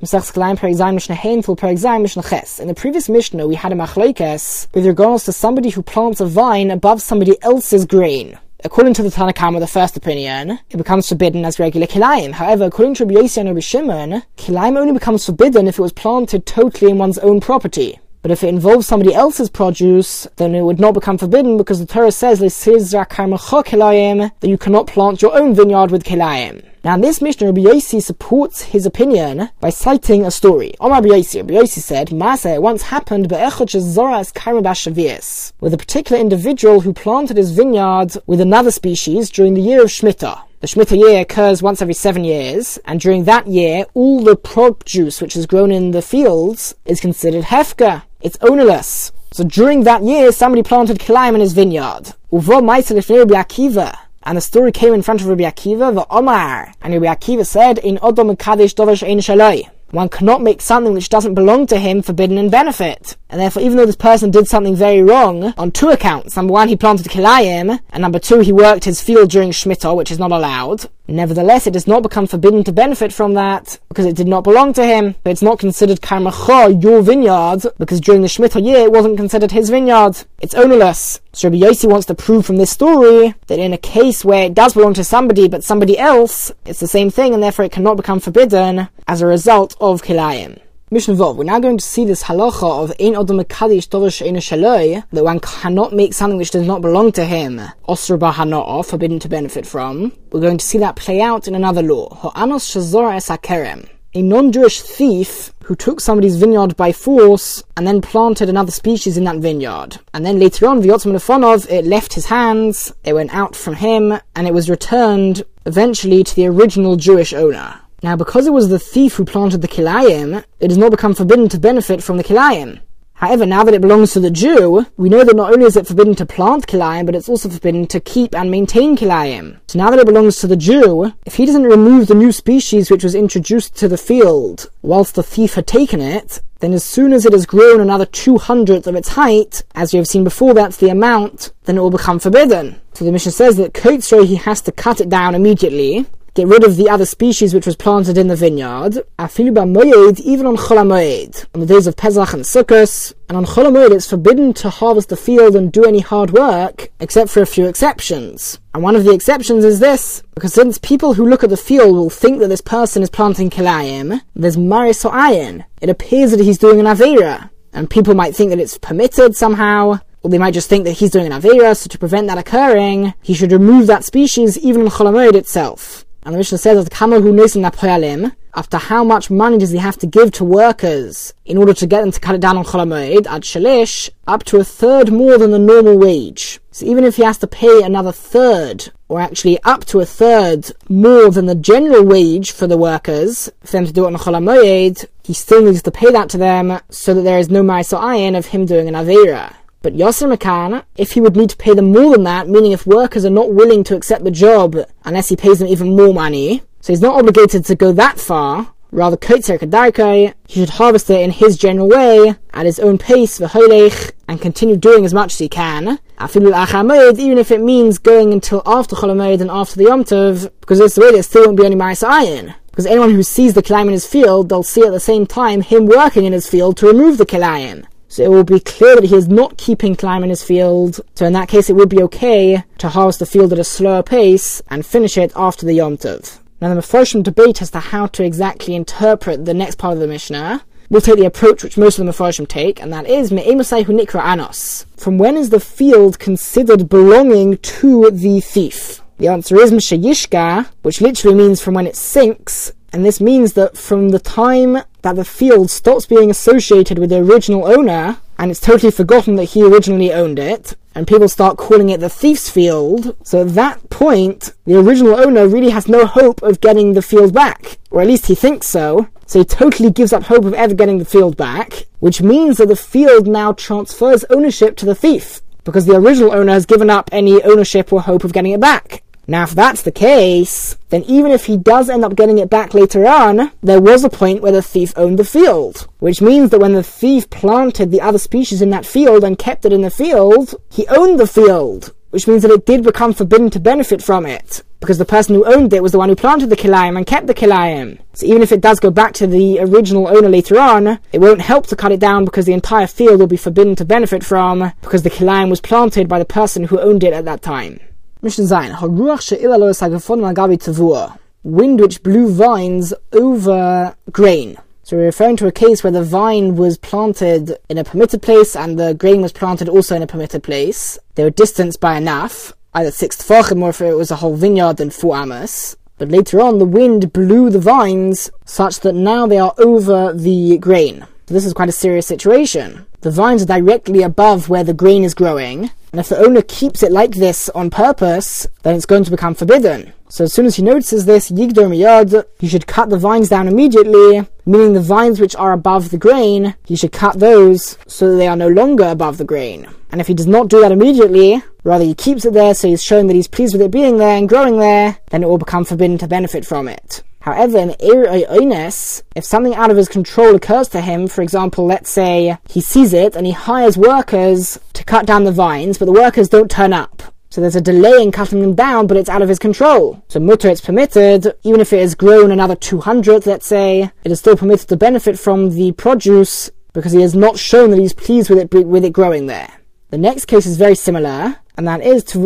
In the previous Mishnah, we had a machlokes with regards to somebody who plants a vine above somebody else's grain. According to the Tanna Kamma, the first opinion, it becomes forbidden as regular kilayim. However, according to Rabbi Yossi and Rabbi Shimon, kilayim only becomes forbidden if it was planted totally in one's own property. But if it involves somebody else's produce, then it would not become forbidden because the Torah says that you cannot plant your own vineyard with kilayim. Now, in this Mishnah, Rabbi Yossi supports his opinion by citing a story. Omar Rabbi Yossi, Rabbi Yossi said, Masa, it once happened with a particular individual who planted his vineyard with another species during the year of Shemitah. The Shemitah year occurs once every seven years, and during that year, all the produce which is grown in the fields is considered hefka. It's ownerless. So during that year, somebody planted kilayim in his vineyard. Uvo Rabbi Akiva. And the story came in front of Rabbi Akiva, the Omar. And Rabbi Akiva said, In Odom Kaddish Dovash Ein Shaloi. One cannot make something which doesn't belong to him forbidden in benefit. And therefore, even though this person did something very wrong, on two accounts, number one, he planted kilayim, and number two, he worked his field during Shemitah, which is not allowed. Nevertheless, it does not become forbidden to benefit from that, because it did not belong to him. It's not considered karmacha, your vineyard, because during the Shemitah year, it wasn't considered his vineyard. It's ownerless. So Rabbi Yossi wants to prove from this story that in a case where it does belong to somebody, but somebody else, it's the same thing, and therefore it cannot become forbidden as a result of kilayim. Mishnah Vov, we're now going to see this halacha of Ein Odom Mekadish Dorish Ein Shaloi, that one cannot make something which does not belong to him, Osra Bahano'ah, forbidden to benefit from. We're going to see that play out in another law, Ho'anos Shazor Es HaKerem. A non-Jewish thief who took somebody's vineyard by force and then planted another species in that vineyard. And then later on, Vyotzman Afonov, it left his hands, it went out from him, and it was returned eventually to the original Jewish owner. Now, because it was the thief who planted the kilayim, it has not become forbidden to benefit from the kilayim. However, now that it belongs to the Jew, we know that not only is it forbidden to plant kilayim, but it's also forbidden to keep and maintain kilayim. So now that it belongs to the Jew, if he doesn't remove the new species which was introduced to the field whilst the thief had taken it, then as soon as it has grown another two hundredths of its height, as we have seen before, that's the amount, then it will become forbidden. So the mission says that Kotzro, he has to cut it down immediately, get rid of the other species which was planted in the vineyard, even on Chol on the days of Pesach and Sukkot, and on Chol it's forbidden to harvest the field and do any hard work, except for a few exceptions. And one of the exceptions is this, because since people who look at the field will think that this person is planting kilayim, there's marisoayin. It appears that he's doing an avera, and people might think that it's permitted somehow, or they might just think that he's doing an avera, so to prevent that occurring, he should remove that species even in Cholamoid itself. And the Mishnah says after how much money does he have to give to workers in order to get them to cut it down on Cholamoid, at Shalish, up to a third more than the normal wage. So even if he has to pay another third, or actually up to a third more than the general wage for the workers, for them to do it on Cholamoid, he still needs to pay that to them so that there is no Maisa Ayin of him doing an Avera. But Yasser Makan, if he would need to pay them more than that, meaning if workers are not willing to accept the job unless he pays them even more money, so he's not obligated to go that far, rather Kotzer Kadarkai, he should harvest it in his general way, at his own pace, v'hoilech, and continue doing as much as he can, even if it means going until after Cholamoid and after the Yom Tov, because this way there still won't be any Ma'isa Ayin. Because anyone who sees the Kilayim in his field, they'll see at the same time him working in his field to remove the Kilayim. So it will be clear that he is not keeping kilayim in his field. So in that case, it would be okay to harvest the field at a slower pace and finish it after the Yom Tov. Now the Mephoshim debate as to how to exactly interpret the next part of the Mishnah. We'll take the approach which most of the Mephoshim take, and that is Me'emusai Hunikra Anos. From when is the field considered belonging to the thief? The answer is Mshayishka, which literally means from when it sinks, and this means that from the time that the field stops being associated with the original owner, and it's totally forgotten that he originally owned it, and people start calling it the thief's field, so at that point, the original owner really has no hope of getting the field back, or at least he thinks so, so he totally gives up hope of ever getting the field back, which means that the field now transfers ownership to the thief, because the original owner has given up any ownership or hope of getting it back. Now, if that's the case, then even if he does end up getting it back later on, there was a point where the thief owned the field. Which means that when the thief planted the other species in that field and kept it in the field, he owned the field. which means that it did become forbidden to benefit from it, because the person who owned it was the one who planted the kilayim and kept the kilayim. So even if it does go back to the original owner later on, it won't help to cut it down because the entire field will be forbidden to benefit from, because the kilayim was planted by the person who owned it at that time. Mishnah Zayin, Wind which blew vines over grain. So we're referring to a case where the vine was planted in a permitted place and the grain was planted also in a permitted place. They were distanced by enough, either six tfachim or if it was a whole vineyard, then four amos. But later on, the wind blew the vines such that now they are over the grain. So this is quite a serious situation. The vines are directly above where the grain is growing, and if the owner keeps it like this on purpose, then it's going to become forbidden. So as soon as he notices this, yigdor miyad, he should cut the vines down immediately, meaning the vines which are above the grain, he should cut those so that they are no longer above the grain. And if he does not do that immediately, rather he keeps it there so he's showing that he's pleased with it being there and growing there, then it will become forbidden to benefit from it. However, in Oines, if something out of his control occurs to him, for example, let's say he sees it and he hires workers to cut down the vines, but the workers don't turn up. So there's a delay in cutting them down, but it's out of his control. So mutter, it's permitted, even if it has grown another 200, let's say, it is still permitted to benefit from the produce because he has not shown that he's pleased with it, with it growing there. The next case is very similar, and that is to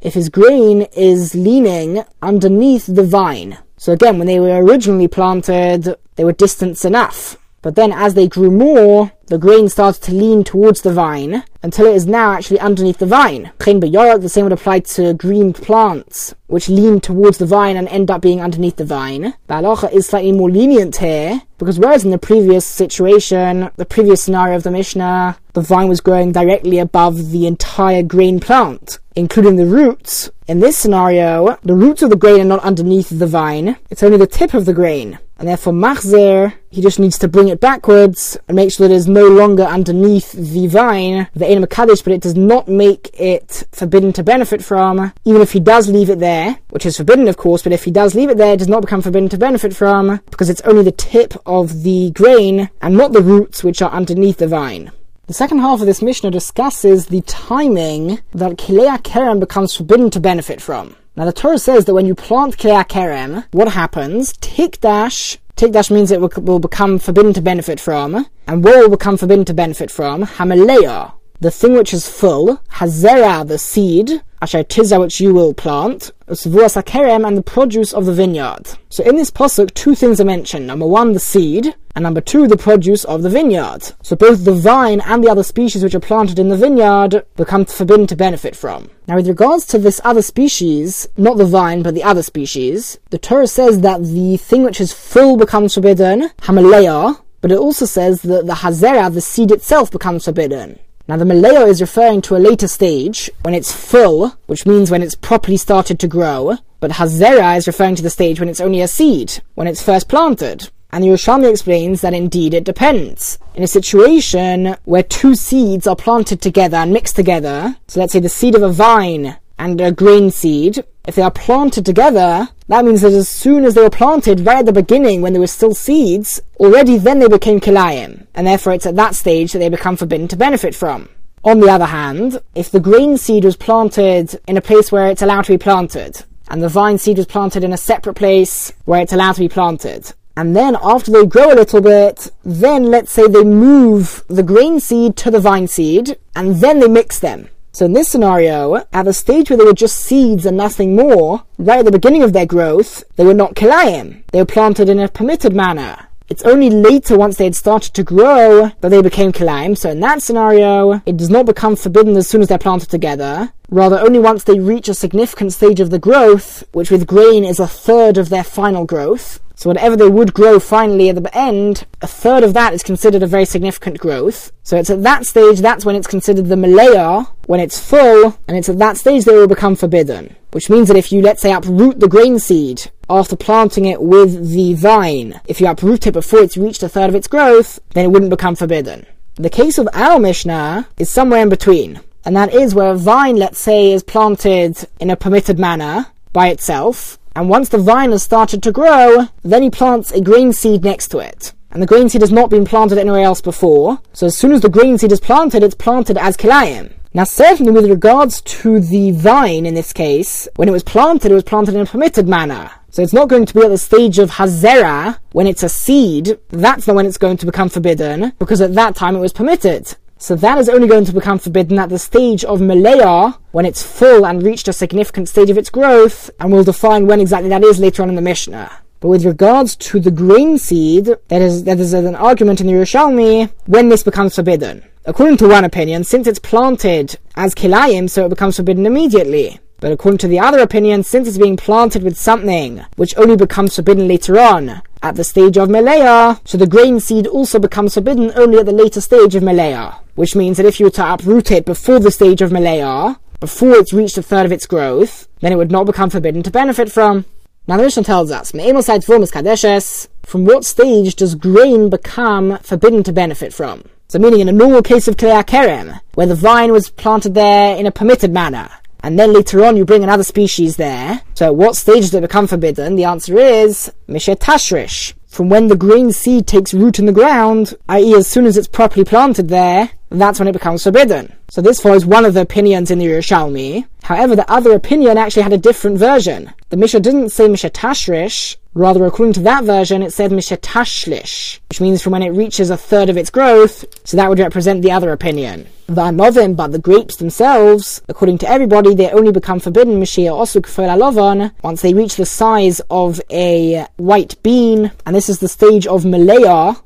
if his grain is leaning underneath the vine. So again, when they were originally planted, they were distance enough. But then as they grew more, the grain started to lean towards the vine until it is now actually underneath the vine. The same would apply to green plants, which lean towards the vine and end up being underneath the vine. The is slightly more lenient here, because whereas in the previous situation, the previous scenario of the Mishnah, the vine was growing directly above the entire grain plant, including the roots. In this scenario, the roots of the grain are not underneath the vine, it's only the tip of the grain. And therefore, Machzer, he just needs to bring it backwards and make sure that it is no longer underneath the vine, the Ein Makadish, but it does not make it forbidden to benefit from, even if he does leave it there, which is forbidden, of course, but if he does leave it there, it does not become forbidden to benefit from, because it's only the tip of the grain and not the roots which are underneath the vine. The second half of this Mishnah discusses the timing that Kilea Kerem becomes forbidden to benefit from. Now the Torah says that when you plant Kilea Kerem, what happens? Tikdash Tikdash means it will, become forbidden to benefit from, and will become forbidden to benefit from? Hamalea, the thing which is full, Hazera, the seed, Asher Tiza, which you will plant, Usvuas Akerem, and the produce of the vineyard. So in this posuk, two things are mentioned. Number one, the seed, and number two, the produce of the vineyard. So both the vine and the other species which are planted in the vineyard become forbidden to benefit from. Now with regards to this other species, not the vine, but the other species, the Torah says that the thing which is full becomes forbidden, Hamalea, but it also says that the Hazera, the seed itself, becomes forbidden. Now the Maleo is referring to a later stage when it's full, which means when it's properly started to grow, but Hazera is referring to the stage when it's only a seed, when it's first planted. And the Yerushalmi explains that indeed it depends. In a situation where two seeds are planted together and mixed together, so let's say the seed of a vine and a grain seed, if they are planted together, that means that as soon as they were planted, right at the beginning, when they were still seeds, already then they became kilayim, and therefore it's at that stage that they become forbidden to benefit from. On the other hand, if the grain seed was planted in a place where it's allowed to be planted, and the vine seed was planted in a separate place where it's allowed to be planted, and then after they grow a little bit, then let's say they move the grain seed to the vine seed, and then they mix them. So in this scenario, at the stage where they were just seeds and nothing more, right at the beginning of their growth, they were not kilayim. They were planted in a permitted manner. It's only later, once they had started to grow, that they became kilayim. So in that scenario, it does not become forbidden as soon as they're planted together. Rather, only once they reach a significant stage of the growth, which with grain is a third of their final growth, so whatever they would grow finally at the end, a third of that is considered a very significant growth. So it's at that stage, that's when it's considered the Malaya, when it's full, and it's at that stage they will become forbidden. Which means that if you, let's say, uproot the grain seed after planting it with the vine, if you uproot it before it's reached a third of its growth, then it wouldn't become forbidden. The case of our Mishnah is somewhere in between. And that is where a vine, let's say, is planted in a permitted manner by itself, and once the vine has started to grow, then he plants a grain seed next to it. And the grain seed has not been planted anywhere else before, so as soon as the grain seed is planted, it's planted as kilayim. Now, certainly with regards to the vine in this case, when it was planted, it was planted in a permitted manner. So it's not going to be at the stage of Hazera, when it's a seed, that's not when it's going to become forbidden, because at that time it was permitted. So that is only going to become forbidden at the stage of Malaya, when it's full and reached a significant stage of its growth, and we'll define when exactly that is later on in the Mishnah. But with regards to the grain seed, there is, there is an argument in the Yerushalmi when this becomes forbidden. According to one opinion, since it's planted as kilayim, so it becomes forbidden immediately. But according to the other opinion, since it's being planted with something which only becomes forbidden later on, at the stage of Malaya, so the grain seed also becomes forbidden only at the later stage of Malaya. Which means that if you were to uproot it before the stage of Malaya, before it's reached a third of its growth, then it would not become forbidden to benefit from. Now the Mishnah tells us, from what stage does grain become forbidden to benefit from? So meaning in a normal case of Klea Kerem, where the vine was planted there in a permitted manner, and then later on you bring another species there. So at what stage does it become forbidden? The answer is Mishet Tashrish. From when the green seed takes root in the ground, i.e. as soon as it's properly planted there, that's when it becomes forbidden. So this follows one of the opinions in the Yerushalmi. However, the other opinion actually had a different version. The Mishnah didn't say Misha Tashrish, rather according to that version it said Misha Tashlish, which means from when it reaches a third of its growth, so that would represent the other opinion. The anovim, but the grapes themselves, according to everybody, they only become forbidden Mishia Osuk Lovan once they reach the size of a white bean, and this is the stage of Malaya,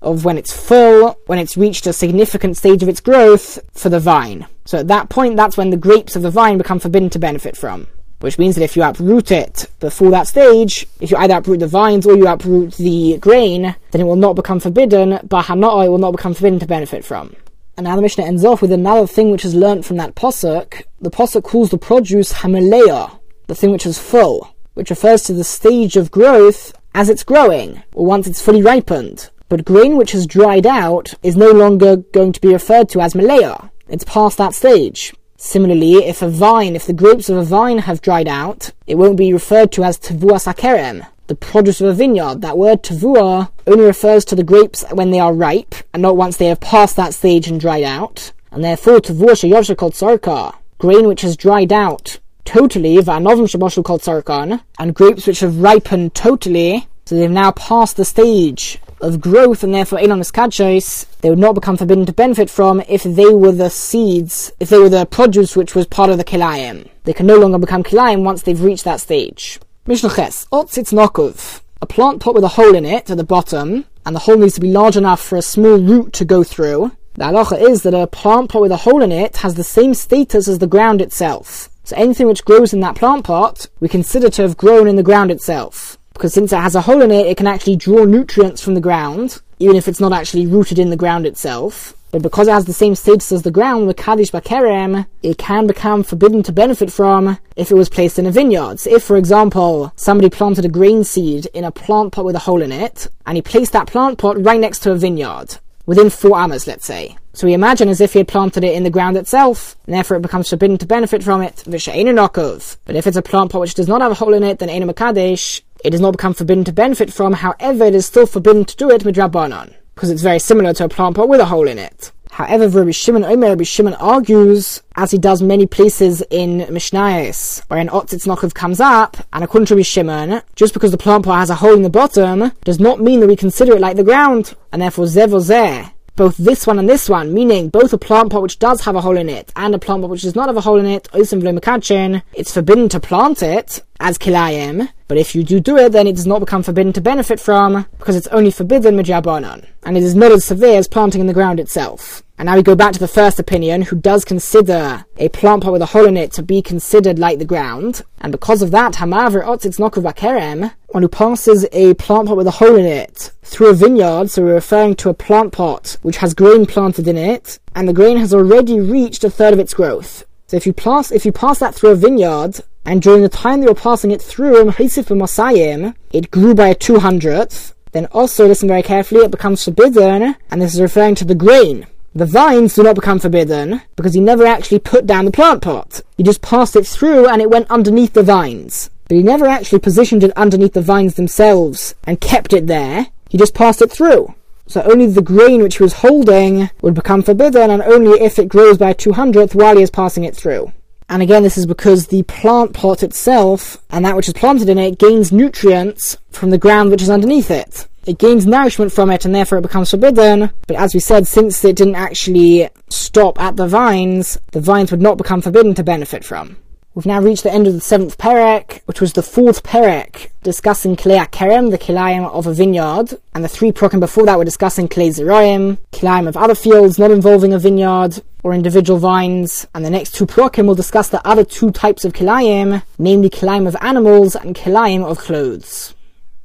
of when it's full, when it's reached a significant stage of its growth for the vine. So at that point, that's when the grapes of the vine become forbidden to benefit from. Which means that if you uproot it before that stage, if you either uproot the vines or you uproot the grain, then it will not become forbidden, but will not become forbidden to benefit from. And now the Mishnah ends off with another thing which is learnt from that posuk. The posuk calls the produce Hamalea, the thing which is full, which refers to the stage of growth as it's growing, or once it's fully ripened. But grain which has dried out is no longer going to be referred to as malaya. It's past that stage. Similarly, if a vine, if the grapes of a vine have dried out, it won't be referred to as tavua sakerem, the produce of a vineyard. That word tavua only refers to the grapes when they are ripe, and not once they have passed that stage and dried out. And therefore, tavua sheyosha called sarka, grain which has dried out totally, vanovim shaboshu called sarkan, and grapes which have ripened totally, so they've now passed the stage of growth and therefore Elon Miskachos, they would not become forbidden to benefit from if they were the seeds, if they were the produce which was part of the Kilayim. They can no longer become Kilayim once they've reached that stage. Mishnah Ches, Otzitz Nokov, a plant pot with a hole in it at the bottom, and the hole needs to be large enough for a small root to go through. The halacha is that a plant pot with a hole in it has the same status as the ground itself. So anything which grows in that plant pot, we consider to have grown in the ground itself because since it has a hole in it, it can actually draw nutrients from the ground, even if it's not actually rooted in the ground itself. But because it has the same status as the ground, the Kaddish Bakerem, it can become forbidden to benefit from if it was placed in a vineyard. So if, for example, somebody planted a grain seed in a plant pot with a hole in it, and he placed that plant pot right next to a vineyard, within four amas, let's say. So we imagine as if he had planted it in the ground itself, and therefore it becomes forbidden to benefit from it, But if it's a plant pot which does not have a hole in it, then Einu Makadesh, it does not become forbidden to benefit from, however, it is still forbidden to do it midrabanan, because it's very similar to a plant pot with a hole in it. However, Rabbi Shimon Omer, Rabbi Shimon argues, as he does many places in Mishnayos, where an Otzitz Nokov comes up, and according to Rabbi Shimon, just because the plant pot has a hole in the bottom, does not mean that we consider it like the ground, and therefore Zevozeh, both this one and this one, meaning both a plant pot which does have a hole in it and a plant pot which does not have a hole in it, it's forbidden to plant it as kilayim, but if you do do it, then it does not become forbidden to benefit from, because it's only forbidden midrabanan, and it is not as severe as planting in the ground itself. And now we go back to the first opinion, who does consider a plant pot with a hole in it to be considered like the ground. And because of that, Hamaver Otzitz Nokuv one who passes a plant pot with a hole in it through a vineyard, so we're referring to a plant pot which has grain planted in it, and the grain has already reached a third of its growth. So if you pass, if you pass that through a vineyard, and during the time that you're passing it through um, Masayim, it grew by a two hundredth, then also listen very carefully, it becomes forbidden, and this is referring to the grain. The vines do not become forbidden because he never actually put down the plant pot. He just passed it through and it went underneath the vines. But he never actually positioned it underneath the vines themselves and kept it there. He just passed it through. So only the grain which he was holding would become forbidden, and only if it grows by a two hundredth while he is passing it through. And again, this is because the plant pot itself and that which is planted in it gains nutrients from the ground which is underneath it. It gains nourishment from it and therefore it becomes forbidden. But as we said, since it didn't actually stop at the vines, the vines would not become forbidden to benefit from. We've now reached the end of the seventh perek, which was the fourth perek, discussing Klei Kerem, the Kilayim of a vineyard, and the three prokim before that were discussing Klei Zeroim, Kilayim of other fields not involving a vineyard or individual vines, and the next two prokim will discuss the other two types of Kilayim, namely Kilayim of animals and Kilayim of clothes.